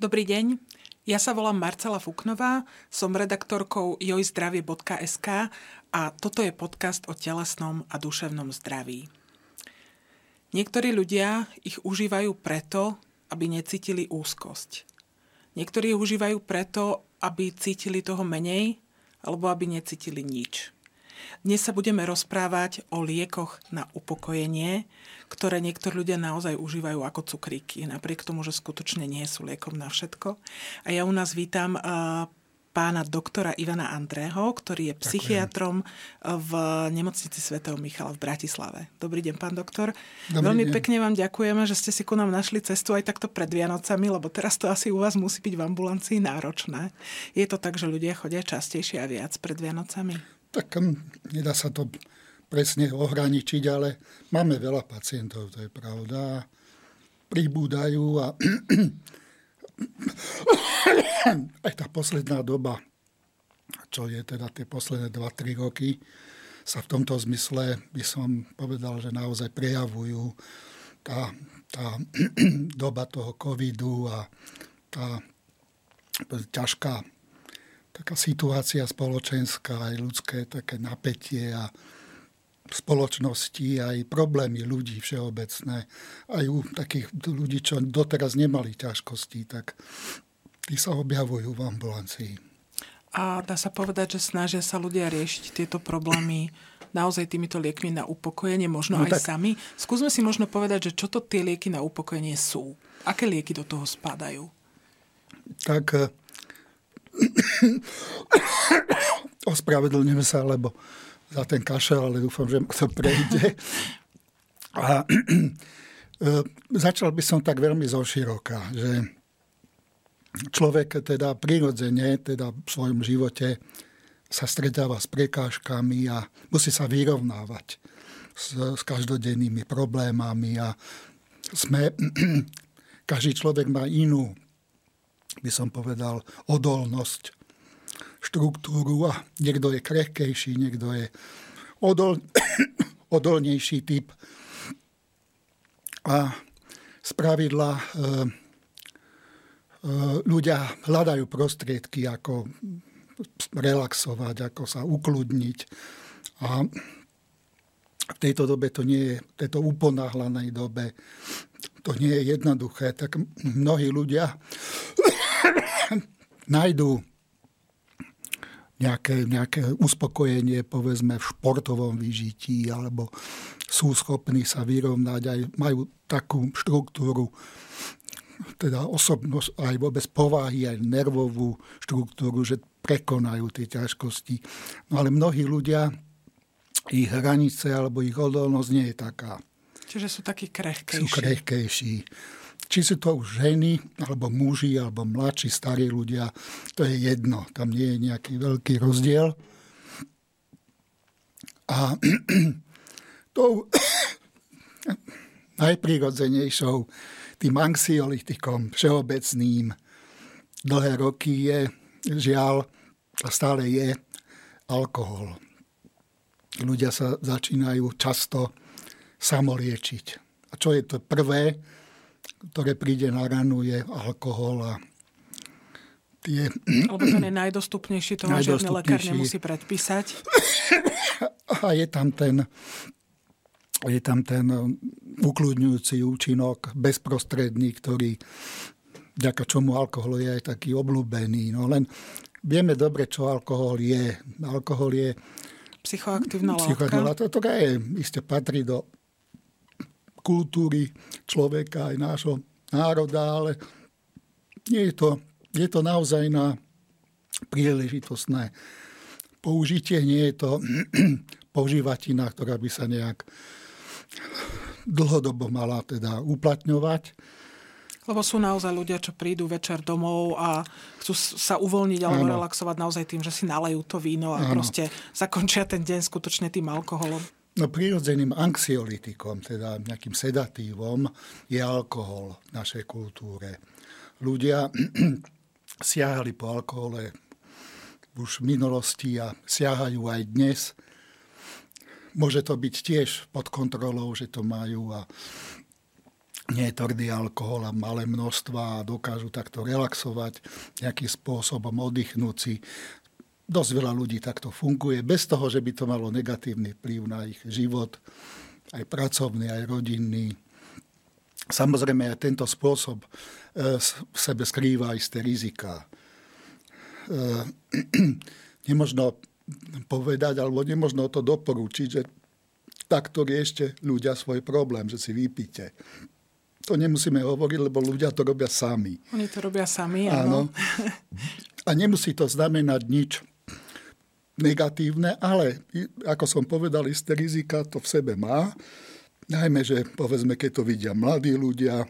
Dobrý deň, ja sa volám Marcela Fuknová, som redaktorkou jojzdravie.sk a toto je podcast o telesnom a duševnom zdraví. Niektorí ľudia ich užívajú preto, aby necítili úzkosť. Niektorí ich užívajú preto, aby cítili toho menej, alebo aby necítili nič. Dnes sa budeme rozprávať o liekoch na upokojenie, ktoré niektorí ľudia naozaj užívajú ako cukríky, napriek tomu, že skutočne nie sú liekom na všetko. A ja u nás vítam pána doktora Ivana Andrého, ktorý je psychiatrom v nemocnici svätého Michala v Bratislave. Dobrý deň, pán doktor. Dobrý Veľmi deň. pekne vám ďakujeme, že ste si ku nám našli cestu aj takto pred Vianocami, lebo teraz to asi u vás musí byť v ambulancii náročné. Je to tak, že ľudia chodia častejšie a viac pred Vianocami? Tak hm, nedá sa to presne ohraničiť, ale máme veľa pacientov, to je pravda. Pribúdajú a aj tá posledná doba, čo je teda tie posledné 2-3 roky, sa v tomto zmysle by som povedal, že naozaj prejavujú tá, tá doba toho covidu a tá ťažká taká situácia spoločenská aj ľudské také napätie a spoločnosti, aj problémy ľudí všeobecné, aj u takých ľudí, čo doteraz nemali ťažkosti, tak tí sa objavujú v ambulancii. A dá sa povedať, že snažia sa ľudia riešiť tieto problémy naozaj týmito liekmi na upokojenie, možno no aj tak... sami. Skúsme si možno povedať, že čo to tie lieky na upokojenie sú. Aké lieky do toho spadajú? Tak eh, ospravedlňujem sa, lebo za ten kašel, ale dúfam, že to prejde. A eh, začal by som tak veľmi zoširoka, že človek teda prirodzene teda v svojom živote sa stretáva s prekážkami a musí sa vyrovnávať s, s každodennými problémami a sme, každý človek má inú, by som povedal, odolnosť, štruktúru a niekto je krehkejší, niekto je odol, odolnejší typ. A spravidla e, ľudia hľadajú prostriedky, ako relaxovať, ako sa ukludniť. A v tejto dobe to nie je, v tejto uponáhlanej dobe, to nie je jednoduché, tak mnohí ľudia nájdú nejaké, nejaké uspokojenie, povedzme, v športovom vyžití, alebo sú schopní sa vyrovnať, aj majú takú štruktúru teda osobnosť, aj vôbec povahy, aj nervovú štruktúru, že prekonajú tie ťažkosti. No ale mnohí ľudia, ich hranice alebo ich odolnosť nie je taká. Čiže sú takí krehkejší. Sú krehkejší. Či sú to už ženy, alebo muži, alebo mladší, starí ľudia, to je jedno. Tam nie je nejaký veľký rozdiel. A tou najprirodzenejšou tým anxiolitikom všeobecným dlhé roky je žiaľ a stále je alkohol. Ľudia sa začínajú často samoliečiť. A čo je to prvé, ktoré príde na ranu, je alkohol a tie... Lebo ten je najdostupnejší, toho žiadny lekár nemusí predpísať. A je tam ten je tam ten um, ukludňujúci účinok bezprostredný, ktorý vďaka čomu alkohol je aj taký obľúbený. No len vieme dobre, čo alkohol je. Alkohol je psychoaktívna látka. Psychoaktívna látka, to je, iste patrí do kultúry človeka aj nášho národa, ale je to, je to naozaj na príležitostné použitie, nie je to používatina, ktorá by sa nejak dlhodobo mala teda uplatňovať. Lebo sú naozaj ľudia, čo prídu večer domov a chcú sa uvoľniť alebo ano. relaxovať naozaj tým, že si nalejú to víno a ano. proste zakončia ten deň skutočne tým alkoholom. No prirodzeným anxiolitikom, teda nejakým sedatívom, je alkohol v našej kultúre. Ľudia siahali po alkohole už v minulosti a siahajú aj dnes – môže to byť tiež pod kontrolou, že to majú a nie je tvrdý alkohol a malé množstva a dokážu takto relaxovať, nejakým spôsobom oddychnúť si. Dosť veľa ľudí takto funguje, bez toho, že by to malo negatívny vplyv na ich život, aj pracovný, aj rodinný. Samozrejme, aj tento spôsob e, v sebe skrýva isté rizika. E, nemožno povedať, alebo nemožno to doporučiť, že takto riešte ľudia svoj problém, že si vypíte to nemusíme hovoriť, lebo ľudia to robia sami. Oni to robia sami, áno. áno. A nemusí to znamenať nič negatívne, ale ako som povedal, isté rizika to v sebe má. Najmä, že povedzme, keď to vidia mladí ľudia,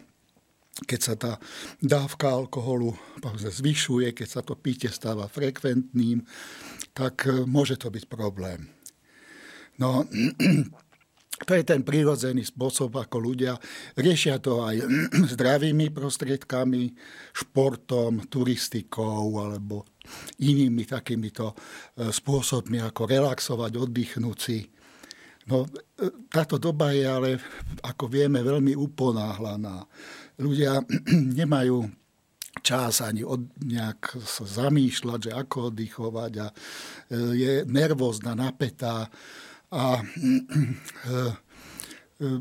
keď sa tá dávka alkoholu povedzme, zvyšuje, keď sa to píte stáva frekventným, tak e, môže to byť problém. No, To je ten prírodzený spôsob, ako ľudia riešia to aj zdravými prostriedkami, športom, turistikou alebo inými takýmito e, spôsobmi, ako relaxovať, oddychnúť si. No, e, táto doba je ale, ako vieme, veľmi uponáhlaná. Ľudia nemajú čas ani od, nejak sa zamýšľať, že ako oddychovať a e, je nervózna, napätá a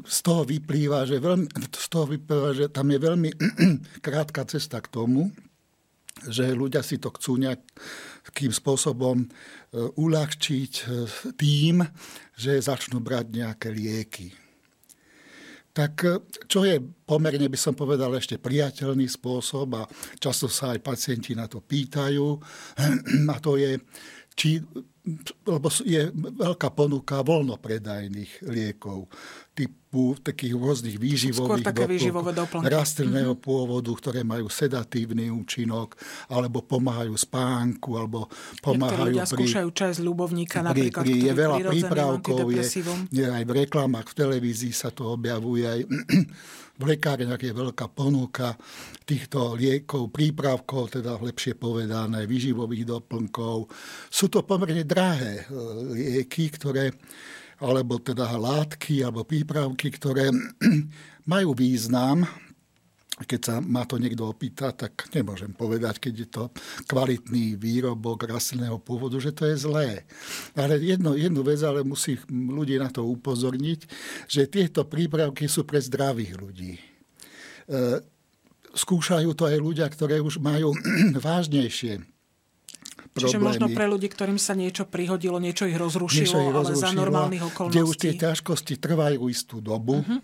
z toho vyplýva, že, veľmi, z toho vyplýva, že tam je veľmi krátka cesta k tomu, že ľudia si to chcú nejakým spôsobom e, uľahčiť tým, že začnú brať nejaké lieky. Tak čo je pomerne, by som povedal, ešte priateľný spôsob a často sa aj pacienti na to pýtajú, a to je, či lebo je veľká ponuka voľnopredajných liekov typu takých rôznych výživových také výživové doplnky. rastlinného mm-hmm. pôvodu, ktoré majú sedatívny účinok, alebo pomáhajú spánku, alebo pomáhajú ľudia pri... skúšajú čaj z ľubovníka pri, napríklad, pri, je veľa prípravkov, je, je aj v reklamách, v televízii sa to objavuje, aj v lekárniach je veľká ponuka týchto liekov, prípravkov, teda lepšie povedané, výživových doplnkov. Sú to pomerne drahé e, lieky, ktoré alebo teda látky alebo prípravky, ktoré majú význam, keď sa ma to niekto opýta, tak nemôžem povedať, keď je to kvalitný výrobok rastlinného pôvodu, že to je zlé. Ale jedno, jednu vec, ale musí ľudí na to upozorniť, že tieto prípravky sú pre zdravých ľudí. E, skúšajú to aj ľudia, ktoré už majú vážnejšie problémy. Čiže možno pre ľudí, ktorým sa niečo prihodilo, niečo ich rozrušilo, niečo ich rozrušilo ale za normálnych okolností. Kde už tie ťažkosti trvajú istú dobu. Uh-huh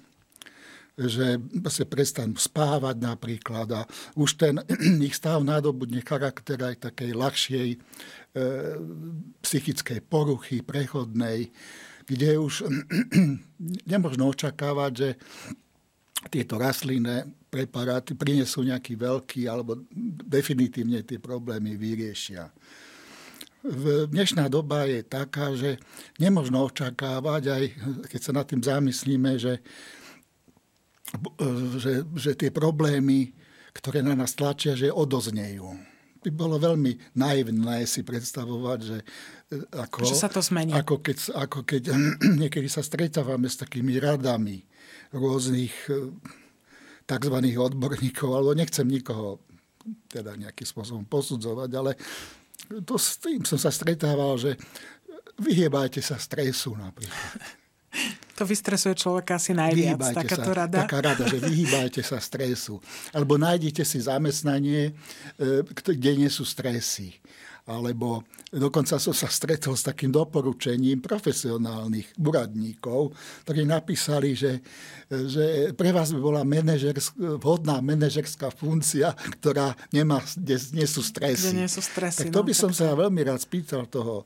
že sa prestanú spávať napríklad a už ten ich stav nadobudne charakter aj takej ľahšej e, psychickej poruchy, prechodnej, kde už nemôžno očakávať, že tieto rastlinné preparáty prinesú nejaký veľký alebo definitívne tie problémy vyriešia dnešná doba je taká, že nemožno očakávať, aj keď sa nad tým zamyslíme, že, že, že tie problémy, ktoré na nás tlačia, že odoznejú. By bolo veľmi naivné si predstavovať, že e, ako, že sa to zmení. Ako keď, ako keď niekedy sa stretávame s takými radami rôznych e, tzv. odborníkov, alebo nechcem nikoho teda nejakým spôsobom posudzovať, ale to s tým som sa stretával, že vyhiebajte sa stresu napríklad. To vystresuje človeka asi najviac, vyhýbajte takáto sa, rada. Taká rada, že vyhýbajte sa stresu. Alebo nájdite si zamestnanie, e, kde nie sú stresy alebo dokonca som sa stretol s takým doporučením profesionálnych úradníkov, ktorí napísali, že, že pre vás by bola manažersk, vhodná manažerská funkcia, ktorá nemá, kde nie sú stresy. Kde nie sú stresy. Tak to by no, som tak... sa veľmi rád spýtal toho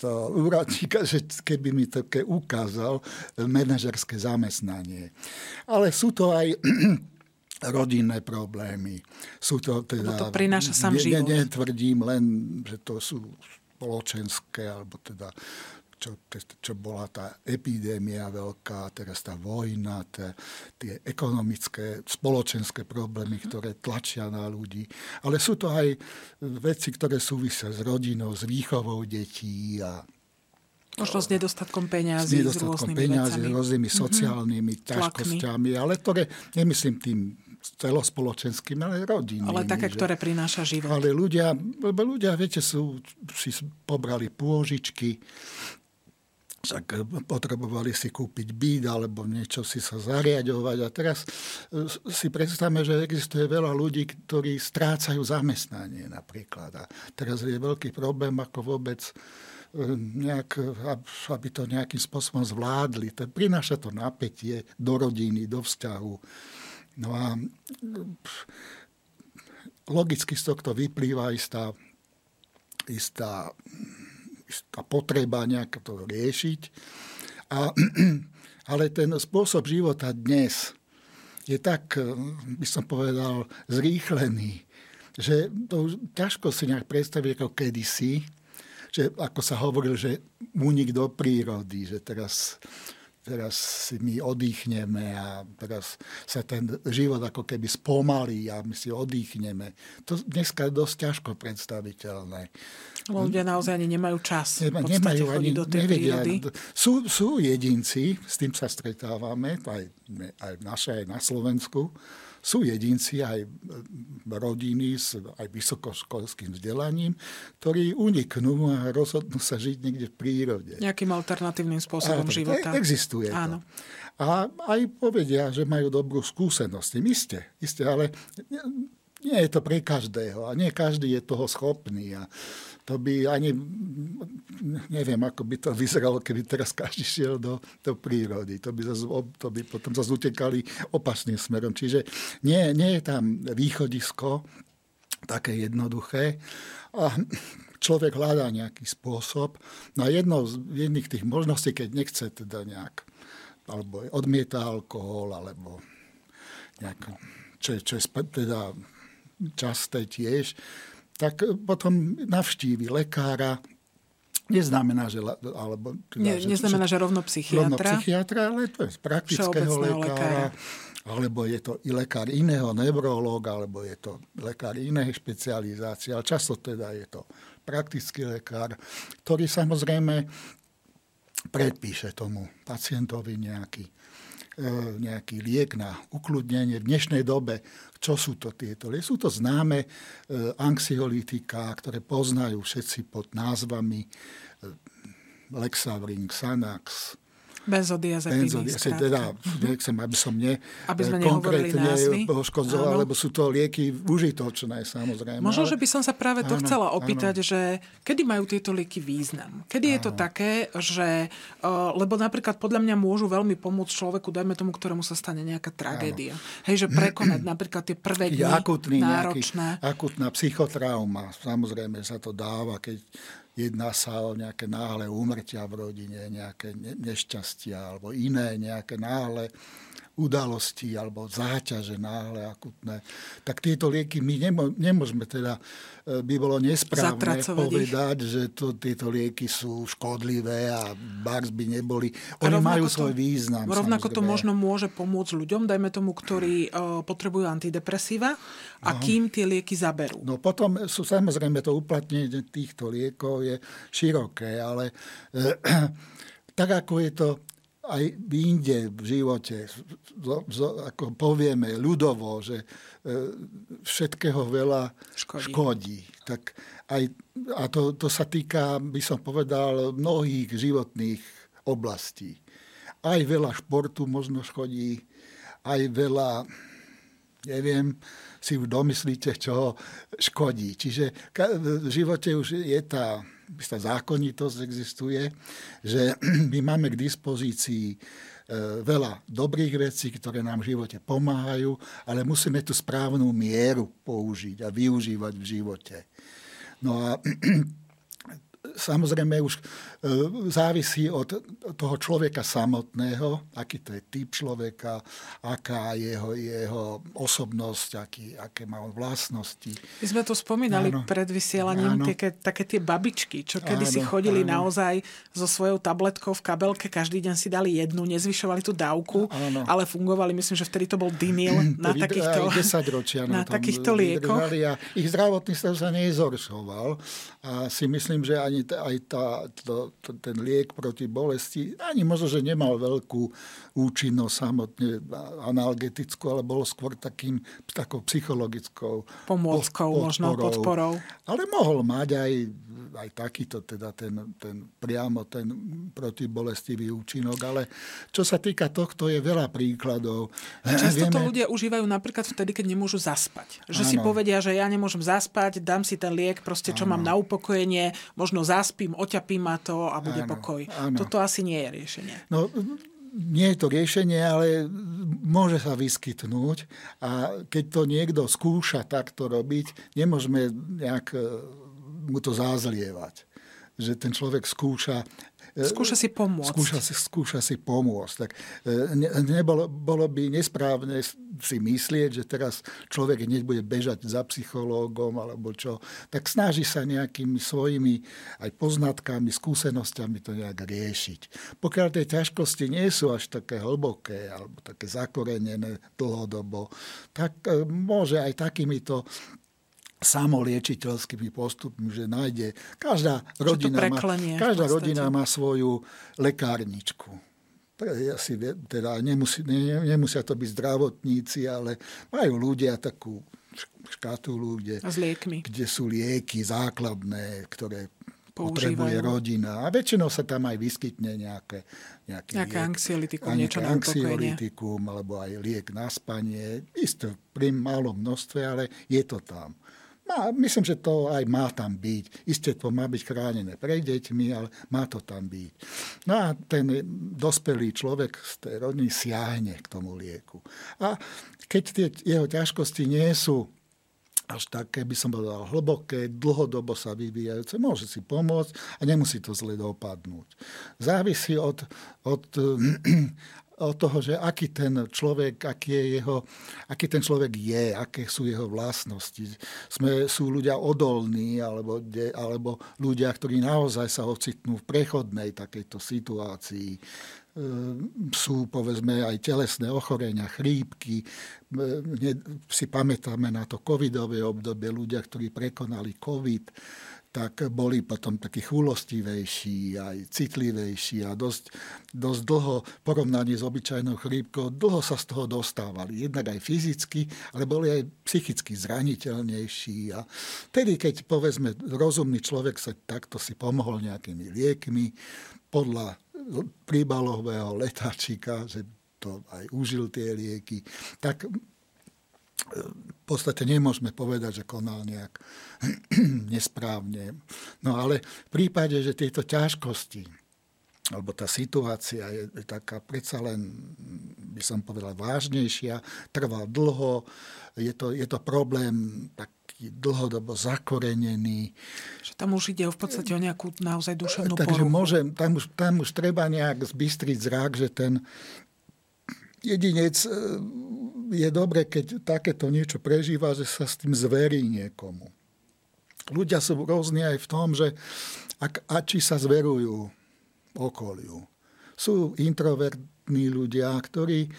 toho úradníka, že keby mi to ukázal manažerské zamestnanie. Ale sú to aj rodinné problémy. Sú to teda... to prináša sám ne, život. Netvrdím len, že to sú spoločenské, alebo teda čo, čo bola tá epidémia veľká, teraz tá vojna, tá, tie ekonomické, spoločenské problémy, ktoré tlačia na ľudí. Ale sú to aj veci, ktoré súvisia s rodinou, s výchovou detí a Možno s nedostatkom peňazí, s nedostatkom s peňazí, vecami. rôznymi sociálnymi mm-hmm. ťažkosťami, ale ktoré, nemyslím tým celospoločenským, ale rodinnými. Ale také, že, ktoré prináša život. Ale ľudia, lebo ľudia, viete, sú, si pobrali pôžičky, však eh, potrebovali si kúpiť byt alebo niečo si sa zariadovať. A teraz eh, si predstavme, že existuje veľa ľudí, ktorí strácajú zamestnanie napríklad. A teraz je veľký problém, ako vôbec eh, nejak, aby to nejakým spôsobom zvládli. To prináša to napätie do rodiny, do vzťahu. No a logicky z tohto vyplýva istá, istá tá potreba nejak to riešiť. A, ale ten spôsob života dnes je tak, by som povedal, zrýchlený, že to ťažko si nejak predstaviť ako kedysi, že ako sa hovoril, že únik do prírody, že teraz teraz si my oddychneme a teraz sa ten život ako keby spomalí a my si oddychneme. To dneska je dosť ťažko predstaviteľné. Ľudia naozaj ani nemajú čas. Nema, nemajú ani, do tej nevedia. Sú, sú jedinci, s tým sa stretávame, aj, aj naše, aj na Slovensku, sú jedinci, aj rodiny s aj vysokoškolským vzdelaním, ktorí uniknú a rozhodnú sa žiť niekde v prírode. Nejakým alternatívnym spôsobom a, života. Existuje Áno. to. A aj povedia, že majú dobrú skúsenosť. Isté, isté, ale nie je to pre každého a nie každý je toho schopný. A to by ani, neviem, ako by to vyzeralo, keby teraz každý šiel do, do prírody. To by, zase, to by potom zase utekali opačným smerom. Čiže nie, nie je tam východisko také jednoduché. A človek hľadá nejaký spôsob. No a jedno z jedných tých možností, keď nechce teda nejak, alebo odmieta alkohol, alebo nejak, čo, čo je teda časté tiež, tak potom navštívi lekára, Neznamená, že... Alebo, teda, že, neznamená, že, rovno psychiatra. Rovno psychiatra, ale to je z praktického lekára, lekára. Alebo je to i lekár iného neurológa, alebo je to lekár inej špecializácie. Ale často teda je to praktický lekár, ktorý samozrejme predpíše tomu pacientovi nejaký E, nejaký liek na ukludnenie. V dnešnej dobe, čo sú to tieto? Sú to známe e, anxiolitika, ktoré poznajú všetci pod názvami e, Lexavrin, Xanax, Benzodiazepíny. Teda, nechcem, aby som ne aby sme konkrétne poškodzoval, lebo sú to lieky užitočné, samozrejme. Možno, ale... že by som sa práve to áno, chcela opýtať, áno. že kedy majú tieto lieky význam? Kedy áno. je to také, že... Lebo napríklad podľa mňa môžu veľmi pomôcť človeku, dajme tomu, ktorému sa stane nejaká tragédia. Áno. Hej, že prekonať napríklad tie prvé dni akutný, náročné. Nejaký, akutná psychotrauma, samozrejme sa to dáva, keď jedná sa o nejaké náhle úmrtia v rodine, nejaké nešťastia alebo iné nejaké náhle udalosti alebo záťaže náhle akutné, tak tieto lieky my nemo, nemôžeme teda, e, by bolo nesprávne povedať, ich. že to, tieto lieky sú škodlivé a bars by neboli. Oni majú to, svoj význam. Rovnako samozrejme. to možno môže pomôcť ľuďom, dajme tomu, ktorí uh, potrebujú antidepresíva a no. kým tie lieky zaberú. No potom sú samozrejme to uplatnenie týchto liekov je široké, ale uh, tak ako je to aj inde v živote, ako povieme ľudovo, že e, všetkého veľa škodí. škodí. Tak aj, a to, to sa týka, by som povedal, mnohých životných oblastí. Aj veľa športu možno škodí, aj veľa, neviem, si domyslíte, čo škodí. Čiže v živote už je tá istá zákonitosť existuje, že my máme k dispozícii e, veľa dobrých vecí, ktoré nám v živote pomáhajú, ale musíme tú správnu mieru použiť a využívať v živote. No a samozrejme už závisí od toho človeka samotného, aký to je typ človeka, aká je jeho, jeho osobnosť, aký, aké má on vlastnosti. My sme to spomínali áno, pred vysielaním, také, také tie babičky, čo kedy áno, si chodili áno. naozaj so svojou tabletkou v kabelke, každý deň si dali jednu, nezvyšovali tú dávku, áno. ale fungovali, myslím, že vtedy to bol dinyl na takýchto, 10 ročia na, takýchto liekoch. A ich zdravotný stav sa nezhoršoval a si myslím, že ani aj tá, to, to, ten liek proti bolesti ani možno, že nemal veľkú účinnosť samotne analgetickú, ale bol skôr takým, takou psychologickou pomôckou, podporou. možno podporou. Ale mohol mať aj, aj takýto, teda ten, ten priamo ten protibolestivý účinok, ale čo sa týka tohto, je veľa príkladov. Často Vieme... to ľudia užívajú napríklad vtedy, keď nemôžu zaspať. Že ano. si povedia, že ja nemôžem zaspať, dám si ten liek, proste čo ano. mám na upokojenie, možno zaspím, oťapím ma to a bude ano. pokoj. Ano. Toto asi nie je riešenie. No, nie je to riešenie, ale môže sa vyskytnúť a keď to niekto skúša takto robiť, nemôžeme nejak mu to zázlievať. Že ten človek skúša Skúša si pomôcť. Skúša si, skúša si pomôcť. Tak e, ne, nebolo, bolo by nesprávne si myslieť, že teraz človek hneď bude bežať za psychológom alebo čo. Tak snaží sa nejakými svojimi aj poznatkami, skúsenosťami to nejak riešiť. Pokiaľ tie ťažkosti nie sú až také hlboké alebo také zakorenené dlhodobo, tak e, môže aj takýmito samoliečiteľskými postupmi, že nájde... Každá rodina, má, každá rodina má svoju lekárničku. Asi, teda nemusí, ne, nemusia to byť zdravotníci, ale majú ľudia takú škatulu, kde, kde sú lieky základné, ktoré Používajú. potrebuje rodina. A väčšinou sa tam aj vyskytne nejaké, nejaký nejaké liek, anxiolitikum, niečo na anxiolitikum, alebo aj liek na spanie. Isto pri malom množstve, ale je to tam. Má, myslím, že to aj má tam byť. Isté to má byť chránené pre deťmi, ale má to tam byť. No a ten dospelý človek z tej rodiny siahne k tomu lieku. A keď tie jeho ťažkosti nie sú až také, by som povedal, hlboké, dlhodobo sa vyvíjajúce, môže si pomôcť a nemusí to zle dopadnúť. Závisí od, od od toho, že aký ten človek, aký, je jeho, aký ten človek je, aké sú jeho vlastnosti. Sme, sú ľudia odolní, alebo, de, alebo ľudia, ktorí naozaj sa ocitnú v prechodnej takejto situácii. Ehm, sú, povedzme, aj telesné ochorenia, chrípky. Ehm, si pamätáme na to covidové obdobie, ľudia, ktorí prekonali covid tak boli potom takí chulostivejší, aj citlivejší a dosť, dosť dlho porovnaní s obyčajnou chrípkou, dlho sa z toho dostávali. Jednak aj fyzicky, ale boli aj psychicky zraniteľnejší. A tedy, keď povedzme rozumný človek sa takto si pomohol nejakými liekmi podľa príbalového letáčika, že to aj užil tie lieky, tak v podstate nemôžeme povedať, že konal nejak nesprávne. No ale v prípade, že tieto ťažkosti alebo tá situácia je taká predsa len, by som povedal, vážnejšia, trvá dlho, je to, je to problém taký dlhodobo zakorenený. Že tam už ide v podstate o nejakú naozaj duševnú Takže môžem, tam, už, tam už treba nejak zbystriť zrak, že ten jedinec je dobre, keď takéto niečo prežíva, že sa s tým zverí niekomu. Ľudia sú rôzni aj v tom, že ak, a či sa zverujú okoliu. Sú introvertní ľudia, ktorí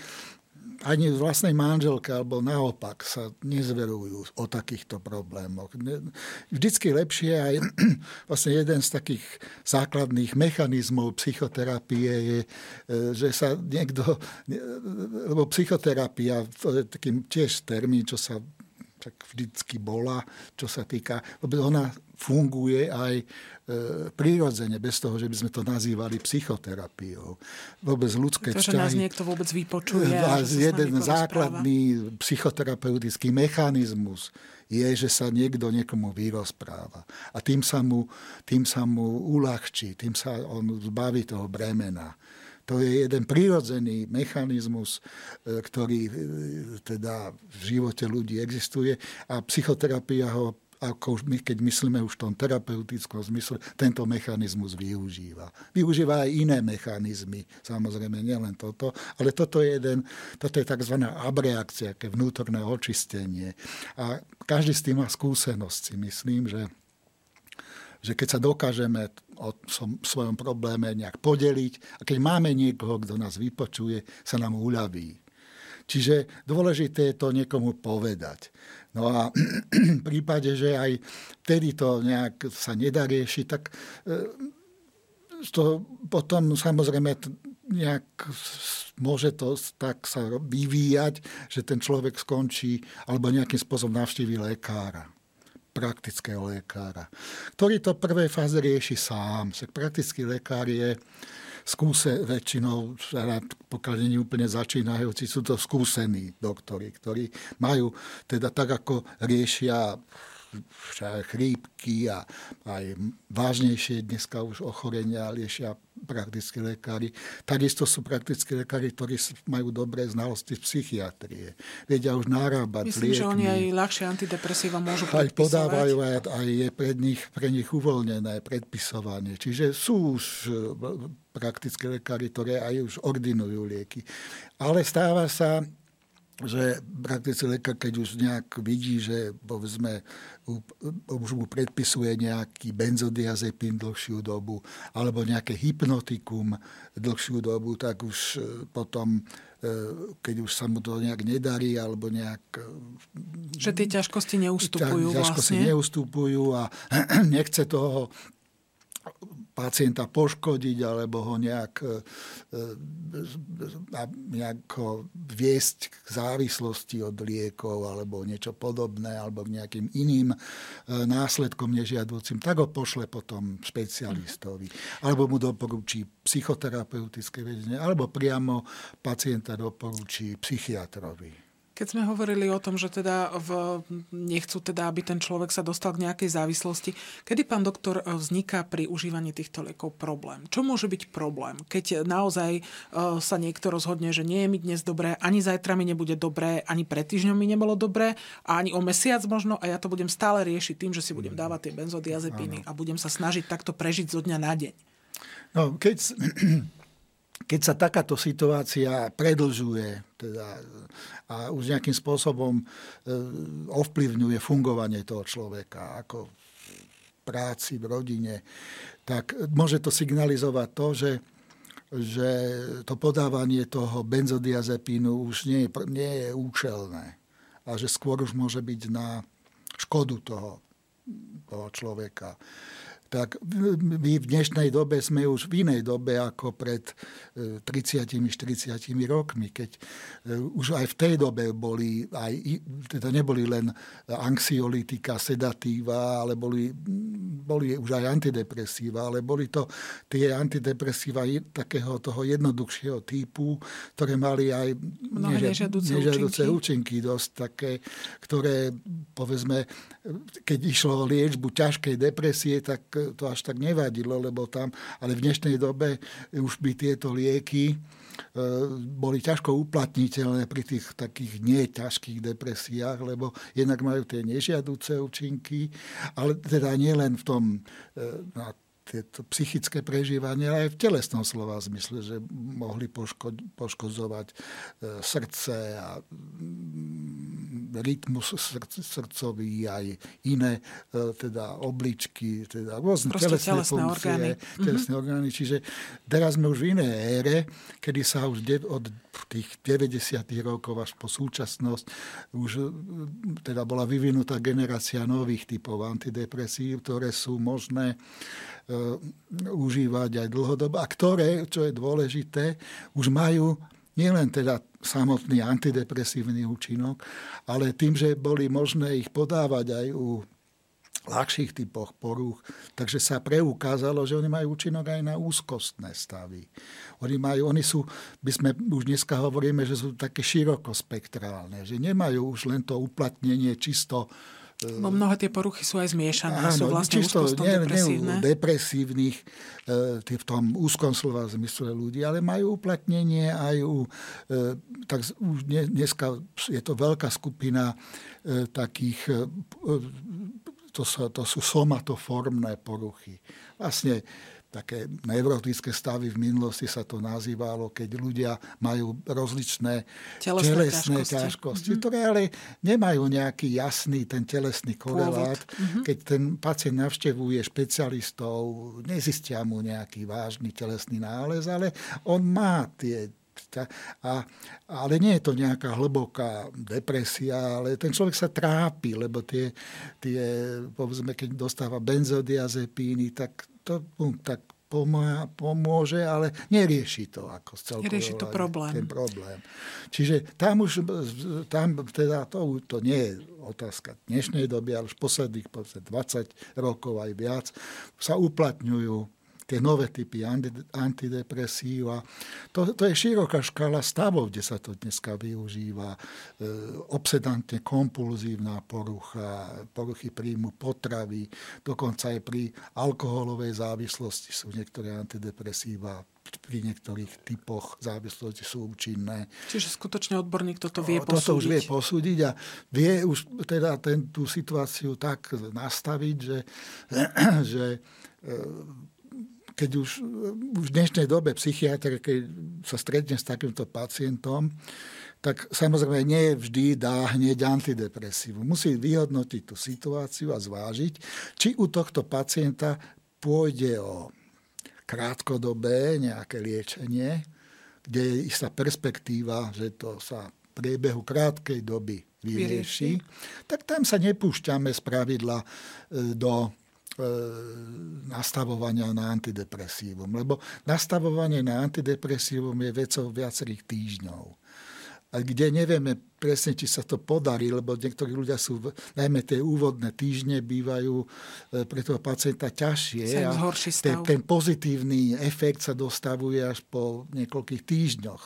ani vlastnej manželke, alebo naopak sa nezverujú o takýchto problémoch. Vždycky lepšie aj vlastne jeden z takých základných mechanizmov psychoterapie je, e, že sa niekto, lebo psychoterapia, to je takým tiež termín, čo sa tak vždycky bola, čo sa týka, ona funguje aj prirodzene, bez toho, že by sme to nazývali psychoterapiou. Vôbec ľudské to, vzťahy... nás niekto vôbec vypočuje. A jeden základný psychoterapeutický mechanizmus je, že sa niekto niekomu vyrozpráva. A tým sa mu, tým sa mu uľahčí, tým sa on zbaví toho bremena. To je jeden prírodzený mechanizmus, e, ktorý e, teda v živote ľudí existuje a psychoterapia ho ako my, keď myslíme už v tom terapeutickom zmysle, tento mechanizmus využíva. Využíva aj iné mechanizmy, samozrejme, nielen toto, ale toto je, jeden, toto je tzv. abreakcia, aké vnútorné očistenie. A každý s tým má skúsenosť, si myslím, že že keď sa dokážeme o svojom probléme nejak podeliť a keď máme niekoho, kto nás vypočuje, sa nám uľaví. Čiže dôležité je to niekomu povedať. No a v prípade, že aj vtedy to nejak sa nedá riešiť, tak e, to potom samozrejme nejak môže to tak sa vyvíjať, že ten človek skončí alebo nejakým spôsobom navštíví lekára praktického lekára, ktorý to v prvej fáze rieši sám. Však praktický lekár je skúse väčšinou, pokiaľ nie úplne začínajúci, sú to skúsení doktori, ktorí majú teda tak, ako riešia chrípky a aj vážnejšie dneska už ochorenia liešia praktickí lekári. Takisto sú praktickí lekári, ktorí majú dobré znalosti z psychiatrie. Vedia už nárábať Myslím, že oni aj ľahšie antidepresíva môžu predpisovať. Aj podávajú, aj, aj je pre nich, pre nich uvoľnené predpisovanie. Čiže sú už praktické lekári, ktoré aj už ordinujú lieky. Ale stáva sa, že praktický lekár, keď už nejak vidí, že povedzme, už mu predpisuje nejaký benzodiazepín dlhšiu dobu alebo nejaké hypnotikum dlhšiu dobu, tak už e, potom e, keď už sa mu to nejak nedarí, alebo nejak... E, že tie ťažkosti neustupujú ťažkosti vlastne. neustupujú a nechce toho pacienta poškodiť alebo ho nejak, e, e, nejak viesť k závislosti od liekov alebo niečo podobné alebo k nejakým iným e, následkom nežiaducim, tak ho pošle potom špecialistovi. Alebo mu doporučí psychoterapeutické vedenie, alebo priamo pacienta doporučí psychiatrovi. Keď sme hovorili o tom, že teda v, nechcú teda, aby ten človek sa dostal k nejakej závislosti, kedy, pán doktor, vzniká pri užívaní týchto liekov problém? Čo môže byť problém? Keď naozaj uh, sa niekto rozhodne, že nie je mi dnes dobré, ani zajtra mi nebude dobré, ani pred týždňom mi nebolo dobré, a ani o mesiac možno, a ja to budem stále riešiť tým, že si budem dávať tie benzodiazepíny a budem sa snažiť takto prežiť zo dňa na deň. No, keď, keď sa takáto situácia predlžuje teda, a už nejakým spôsobom e, ovplyvňuje fungovanie toho človeka, ako v práci, v rodine, tak môže to signalizovať to, že, že to podávanie toho benzodiazepínu už nie je, nie je účelné a že skôr už môže byť na škodu toho, toho človeka tak my v dnešnej dobe sme už v inej dobe ako pred 30-40 e, rokmi, keď e, už aj v tej dobe boli, aj, teda neboli len anxiolitika, sedatíva, ale boli, boli už aj antidepresíva, ale boli to tie antidepresíva takého toho jednoduchšieho typu, ktoré mali aj nežiaduce, nežiaduce účinky. účinky, dosť také, ktoré povedzme, keď išlo o liečbu ťažkej depresie, tak to až tak nevadilo, lebo tam, ale v dnešnej dobe už by tieto lieky e, boli ťažko uplatniteľné pri tých takých neťažkých depresiách, lebo jednak majú tie nežiaduce účinky, ale teda nielen v tom e, na tieto psychické prežívanie, ale aj v telesnom slova zmysle, že mohli poško- poškozovať e, srdce a rytmus srdc- srdcový, aj iné e, teda obličky, teda rôzne telesné, telesné funkcie, orgány. Mhm. telesné mm-hmm. orgány. Čiže teraz sme už v inej ére, kedy sa už de- od tých 90. rokov až po súčasnosť už e, teda bola vyvinutá generácia nových typov antidepresív, ktoré sú možné E, užívať aj dlhodobo a ktoré, čo je dôležité, už majú nielen teda samotný antidepresívny účinok, ale tým, že boli možné ich podávať aj u ľahších typoch porúch, takže sa preukázalo, že oni majú účinok aj na úzkostné stavy. Oni, majú, oni sú, by sme už dneska hovoríme, že sú také širokospektrálne, že nemajú už len to uplatnenie čisto No mnohé tie poruchy sú aj zmiešané, áno, sú vlastne čisto nie, depresívne. Nie depresívnych e, v tom úzkom slova zmysle ľudí, ale majú uplatnenie aj u, e, tak už dneska je to veľká skupina e, takých, to, sú, to sú somatoformné poruchy. Vlastne také neurotické stavy v minulosti sa to nazývalo, keď ľudia majú rozličné telesné, telesné ťažkosti, ťažkosti mm-hmm. ktoré ale nemajú nejaký jasný ten telesný korelát. Mm-hmm. Keď ten pacient navštevuje špecialistov, nezistia mu nejaký vážny telesný nález, ale on má tie A, ale nie je to nejaká hlboká depresia, ale ten človek sa trápi, lebo tie, tie povedzme, keď dostáva benzodiazepíny, tak to tak pomôže, ale nerieši to ako celkovo. Nerieši to problém. Ten problém. Čiže tam už, tam teda to, to nie je otázka dnešnej doby, ale už posledných 20 rokov aj viac sa uplatňujú tie nové typy antidepresív. A to, to je široká škála stavov, kde sa to dneska využíva. E, obsedantne kompulzívna porucha, poruchy príjmu potravy, dokonca aj pri alkoholovej závislosti sú niektoré antidepresíva pri niektorých typoch závislosti sú účinné. Čiže skutočne odborník toto vie posúdiť. Toto už vie posúdiť a vie už teda ten, tú situáciu tak nastaviť, že, že e, keď už, už v dnešnej dobe psychiatr, keď sa stretne s takýmto pacientom, tak samozrejme nie vždy dá hneď antidepresívu. Musí vyhodnotiť tú situáciu a zvážiť, či u tohto pacienta pôjde o krátkodobé nejaké liečenie, kde je istá perspektíva, že to sa v priebehu krátkej doby vyrieši, tak tam sa nepúšťame z pravidla e, do nastavovania na antidepresívum. Lebo nastavovanie na antidepresívum je vecou viacerých týždňov. A kde nevieme presne, či sa to podarí, lebo niektorí ľudia sú, najmä tie úvodné týždne bývajú e, pre toho pacienta ťažšie. A ten, ten pozitívny efekt sa dostavuje až po niekoľkých týždňoch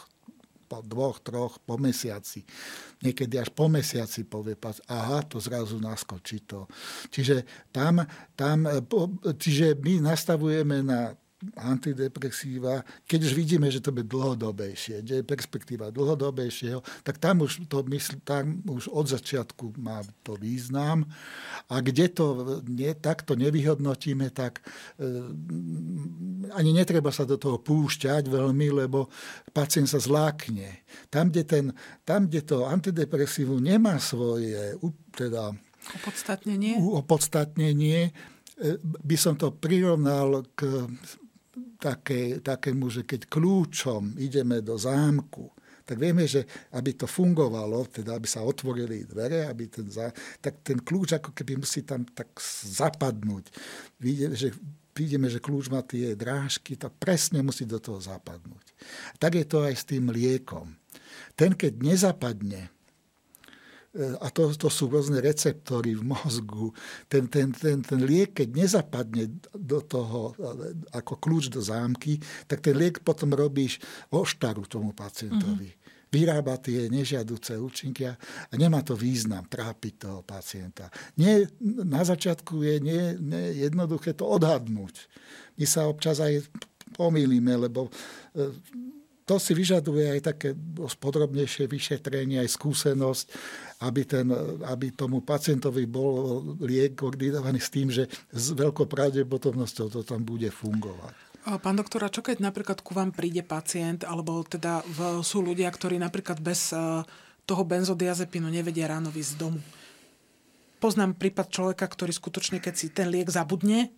po dvoch, troch, po mesiaci. Niekedy až po mesiaci povie aha, to zrazu naskočí to. Čiže tam, tam čiže my nastavujeme na antidepresíva, keď už vidíme, že to bude dlhodobejšie, kde je perspektíva dlhodobejšieho, tak tam už, to mysl, tam už od začiatku má to význam. A kde to nie, takto nevyhodnotíme, tak e, ani netreba sa do toho púšťať veľmi, lebo pacient sa zlákne. Tam, kde, ten, tam, kde to antidepresívum nemá svoje teda, opodstatnenie, opodstatnenie e, by som to prirovnal k také, takému, že keď kľúčom ideme do zámku, tak vieme, že aby to fungovalo, teda aby sa otvorili dvere, aby ten, zá, tak ten kľúč ako keby musí tam tak zapadnúť. Vidíme, že, vidíme, že kľúč má tie drážky, to presne musí do toho zapadnúť. Tak je to aj s tým liekom. Ten, keď nezapadne, a to, to sú rôzne receptory v mozgu. Ten, ten, ten, ten liek, keď nezapadne do toho ako kľúč do zámky, tak ten liek potom robíš oštaru tomu pacientovi. Mm-hmm vyrába tie nežiaduce účinky a nemá to význam trápiť toho pacienta. Nie, na začiatku je nie, nie jednoduché to odhadnúť. My sa občas aj pomýlime, lebo e, to si vyžaduje aj také podrobnejšie vyšetrenie, aj skúsenosť, aby, ten, aby tomu pacientovi bol liek koordinovaný s tým, že s veľkou pravdepodobnosťou to tam bude fungovať. Pán doktor, a čo keď napríklad ku vám príde pacient, alebo teda v, sú ľudia, ktorí napríklad bez e, toho benzodiazepínu nevedia ráno výsť z domu? Poznám prípad človeka, ktorý skutočne, keď si ten liek zabudne,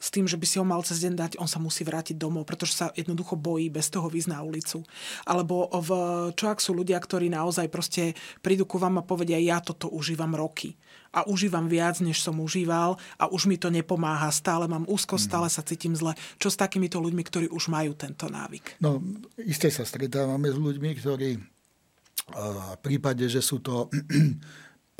s tým, že by si ho mal cez deň dať, on sa musí vrátiť domov, pretože sa jednoducho bojí bez toho výsť na ulicu. Alebo v, čo ak sú ľudia, ktorí naozaj proste prídu ku vám a povedia, ja toto užívam roky a užívam viac, než som užíval a už mi to nepomáha, stále mám úzko, mhm. stále sa cítim zle. Čo s takýmito ľuďmi, ktorí už majú tento návyk? No, isté sa stretávame s ľuďmi, ktorí v prípade, že sú to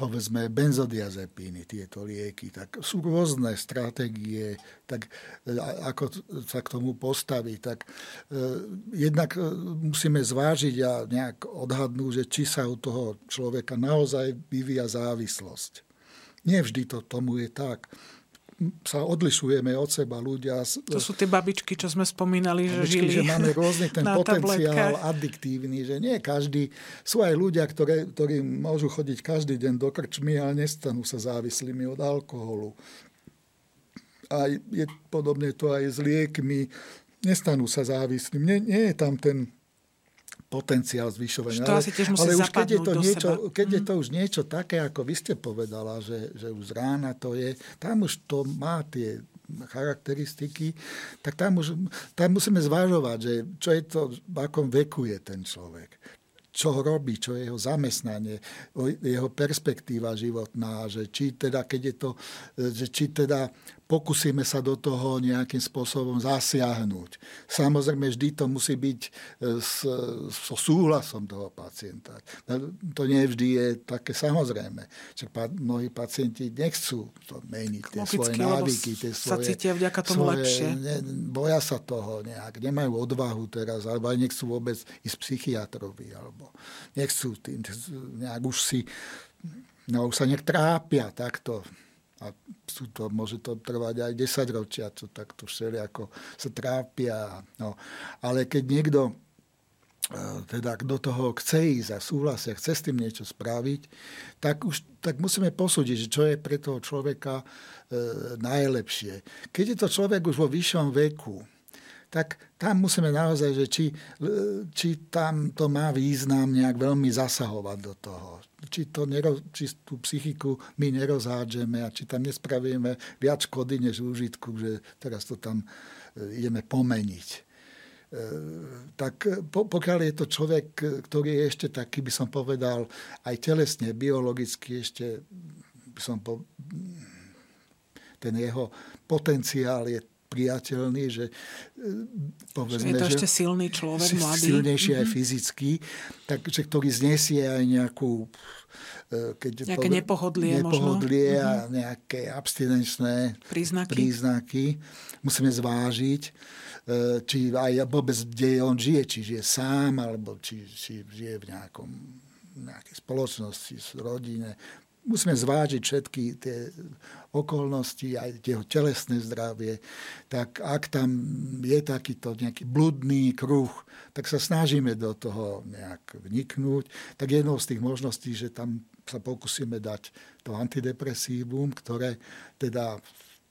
povedzme benzodiazepíny, tieto lieky, tak sú rôzne stratégie, tak e, ako sa k tomu postaviť. Tak eh, jednak e, musíme zvážiť a nejak odhadnúť, že či sa u toho človeka naozaj vyvíja závislosť. Nie vždy to tomu je tak sa odlišujeme od seba ľudia. To sú tie babičky, čo sme spomínali, že babičky, žili že máme rôzny ten potenciál tabletkách. adiktívny, že nie každý, sú aj ľudia, ktoré, ktorí môžu chodiť každý deň do krčmy, ale nestanú sa závislými od alkoholu. A je podobne to aj s liekmi, nestanú sa závislými. Nie, nie je tam ten potenciál zvyšovania. To ale, asi tiež musí ale už keď je, to niečo, seba. keď je to už niečo také, ako vy ste povedala, že, že už z rána to je, tam už to má tie charakteristiky, tak tam, už, tam musíme zvažovať, že čo je to, v akom veku je ten človek čo robí, čo je jeho zamestnanie, jeho perspektíva životná, že či teda, keď je to, že či teda pokúsime sa do toho nejakým spôsobom zasiahnuť. Samozrejme, vždy to musí byť e, so súhlasom toho pacienta. No, to nie vždy je také samozrejme. Že mnohí pacienti nechcú to meniť, tie Logicky, svoje návyky, tie svoje... sa cítia vďaka tomu svoje, lepšie. Ne, boja sa toho nejak, nemajú odvahu teraz, alebo aj nechcú vôbec ísť psychiatrovi, alebo nechcú tým, nejak už si no už sa nech trápia takto a sú to, môže to trvať aj 10 ročia, čo takto ako sa trápia. No. Ale keď niekto e, teda do toho chce ísť a súhlasia, chce s tým niečo spraviť, tak, už, tak musíme posúdiť, čo je pre toho človeka e, najlepšie. Keď je to človek už vo vyššom veku, tak tam musíme naozaj, že či, či tam to má význam nejak veľmi zasahovať do toho. Či, to neroz, či tú psychiku my nerozhádžeme a či tam nespravíme viac škody než úžitku, že teraz to tam e, ideme pomeniť. E, tak pokiaľ je to človek, ktorý je ešte taký, by som povedal, aj telesne, biologicky ešte, by som po, ten jeho potenciál je priateľný, že e, povedzme, že je to že, ešte silný človek, mladý. Silnejší aj mhm. fyzicky, takže ktorý znesie aj nejakú e, keď nejaké poved, nepohodlie, nepohodlie možno. a mhm. nejaké abstinenčné príznaky. príznaky. Musíme zvážiť, e, či aj vôbec, kde on žije, či žije sám, alebo či, či žije v nejakom nejakej spoločnosti, rodine, musíme zvážiť všetky tie okolnosti, aj jeho telesné zdravie, tak ak tam je takýto nejaký bludný kruh, tak sa snažíme do toho nejak vniknúť. Tak jednou z tých možností, že tam sa pokúsime dať to antidepresívum, ktoré teda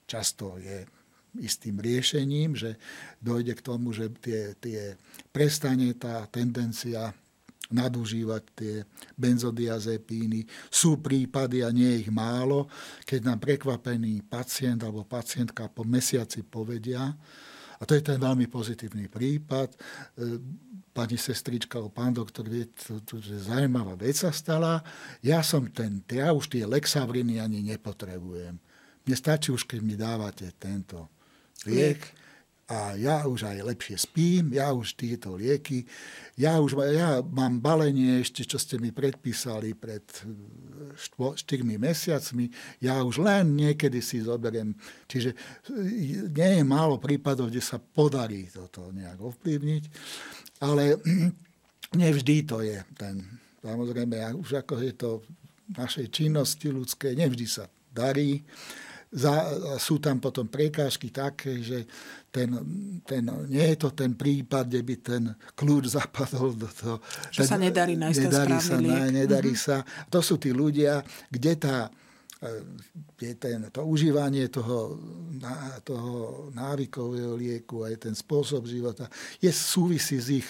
často je istým riešením, že dojde k tomu, že tie, tie prestane tá tendencia nadužívať tie benzodiazepíny. Sú prípady, a nie ich málo, keď nám prekvapený pacient alebo pacientka po mesiaci povedia, a to je ten veľmi pozitívny prípad, e, pani sestrička alebo pán doktor, vie, že zaujímavá vec sa stala, ja som ten, ja už tie lexavriny ani nepotrebujem. Mne stačí už, keď mi dávate tento liek, a ja už aj lepšie spím, ja už tieto lieky, ja už ja mám balenie ešte, čo ste mi predpísali pred 4 mesiacmi, ja už len niekedy si zoberiem. Čiže nie je málo prípadov, kde sa podarí toto nejak ovplyvniť, ale nevždy to je ten, samozrejme, už ako je to našej činnosti ľudskej, nevždy sa darí za, sú tam potom prekážky také, že ten, ten, nie je to ten prípad, kde by ten kľúč zapadol do toho. Že ten, sa nedarí nájsť nedarí sa, liek. Nedarí mm-hmm. sa. To sú tí ľudia, kde tá je ten, to užívanie toho, toho návykového lieku aj ten spôsob života je súvisí s ich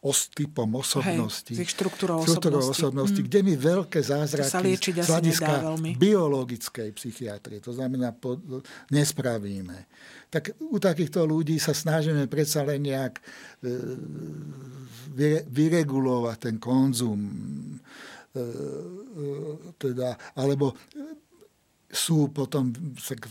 os, typom osobnosti. Hej, štruktúrou osobnosti. osobnosti mm. kde mi veľké zázraky z hľadiska biologickej psychiatrie, to znamená, po, nespravíme. Tak u takýchto ľudí sa snažíme predsa len nejak e, vyregulovať ten konzum. E, e, teda, alebo sú potom,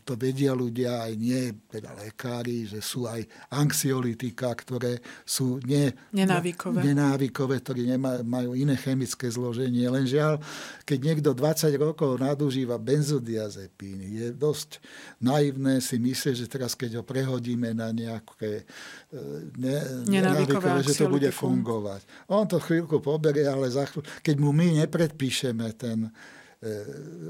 to vedia ľudia, aj nie teda lekári, že sú aj anxiolitika, ktoré sú nie, nenávykové. nenávykové, ktorí nemá, majú iné chemické zloženie. Len žiaľ, keď niekto 20 rokov nadúžíva benzodiazepíny, je dosť naivné si myslieť, že teraz keď ho prehodíme na nejaké e, ne, nenávykové, že to bude fungovať. On to chvíľku poberie, ale za chvíľu, keď mu my nepredpíšeme ten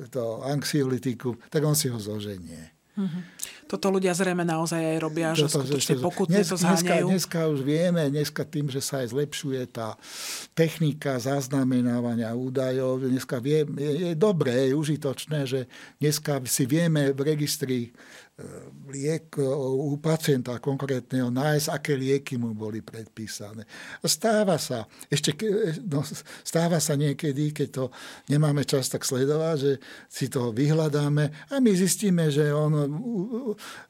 to anxiolitiku, tak on si ho zoženie. Mm-hmm. Toto ľudia zrejme naozaj aj robia, že Toto, skutočne že, pokutne dnes, to zháňajú. Dneska, dneska už vieme, dneska tým, že sa aj zlepšuje tá technika zaznamenávania údajov, dneska vie, je, je dobré, je užitočné, že dneska si vieme v registri liek u pacienta konkrétneho nájsť, aké lieky mu boli predpísané. Stáva sa, ešte no, stáva sa niekedy, keď to nemáme čas tak sledovať, že si to vyhľadáme a my zistíme, že on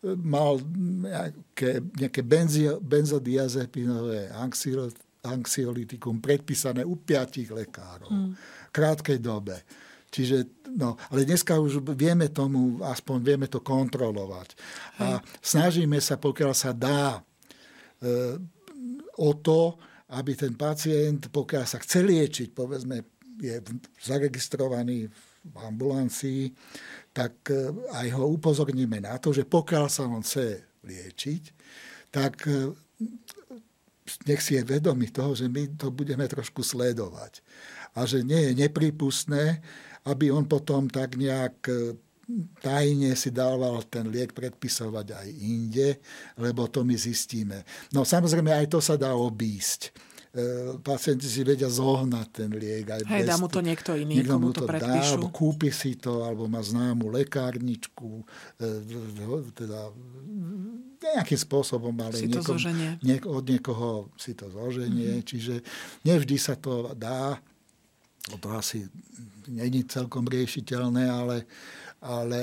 mal nejaké, nejaké benzio, benzodiazepinové anxiolitikum predpísané u piatich lekárov. Hmm. V krátkej dobe. Čiže, no, ale dneska už vieme tomu, aspoň vieme to kontrolovať. A snažíme sa, pokiaľ sa dá, e, o to, aby ten pacient, pokiaľ sa chce liečiť, povedzme, je zaregistrovaný v ambulancii, tak e, aj ho upozorníme na to, že pokiaľ sa on chce liečiť, tak e, nech si je vedomý toho, že my to budeme trošku sledovať. A že nie je nepripustné, aby on potom tak nejak e, tajne si dával ten liek predpisovať aj inde, lebo to my zistíme. No samozrejme aj to sa dá obísť e, pacienti si vedia zohnať ten liek. Aj Hej, dá mu to niekto iný, niekto komu to, to. Dá, alebo kúpi si to, alebo má známu lekárničku, e, teda nejakým spôsobom, ale si niekom, niek, od niekoho si to zoženie. Mm-hmm. Čiže nevždy sa to dá to asi není celkom riešiteľné, ale, ale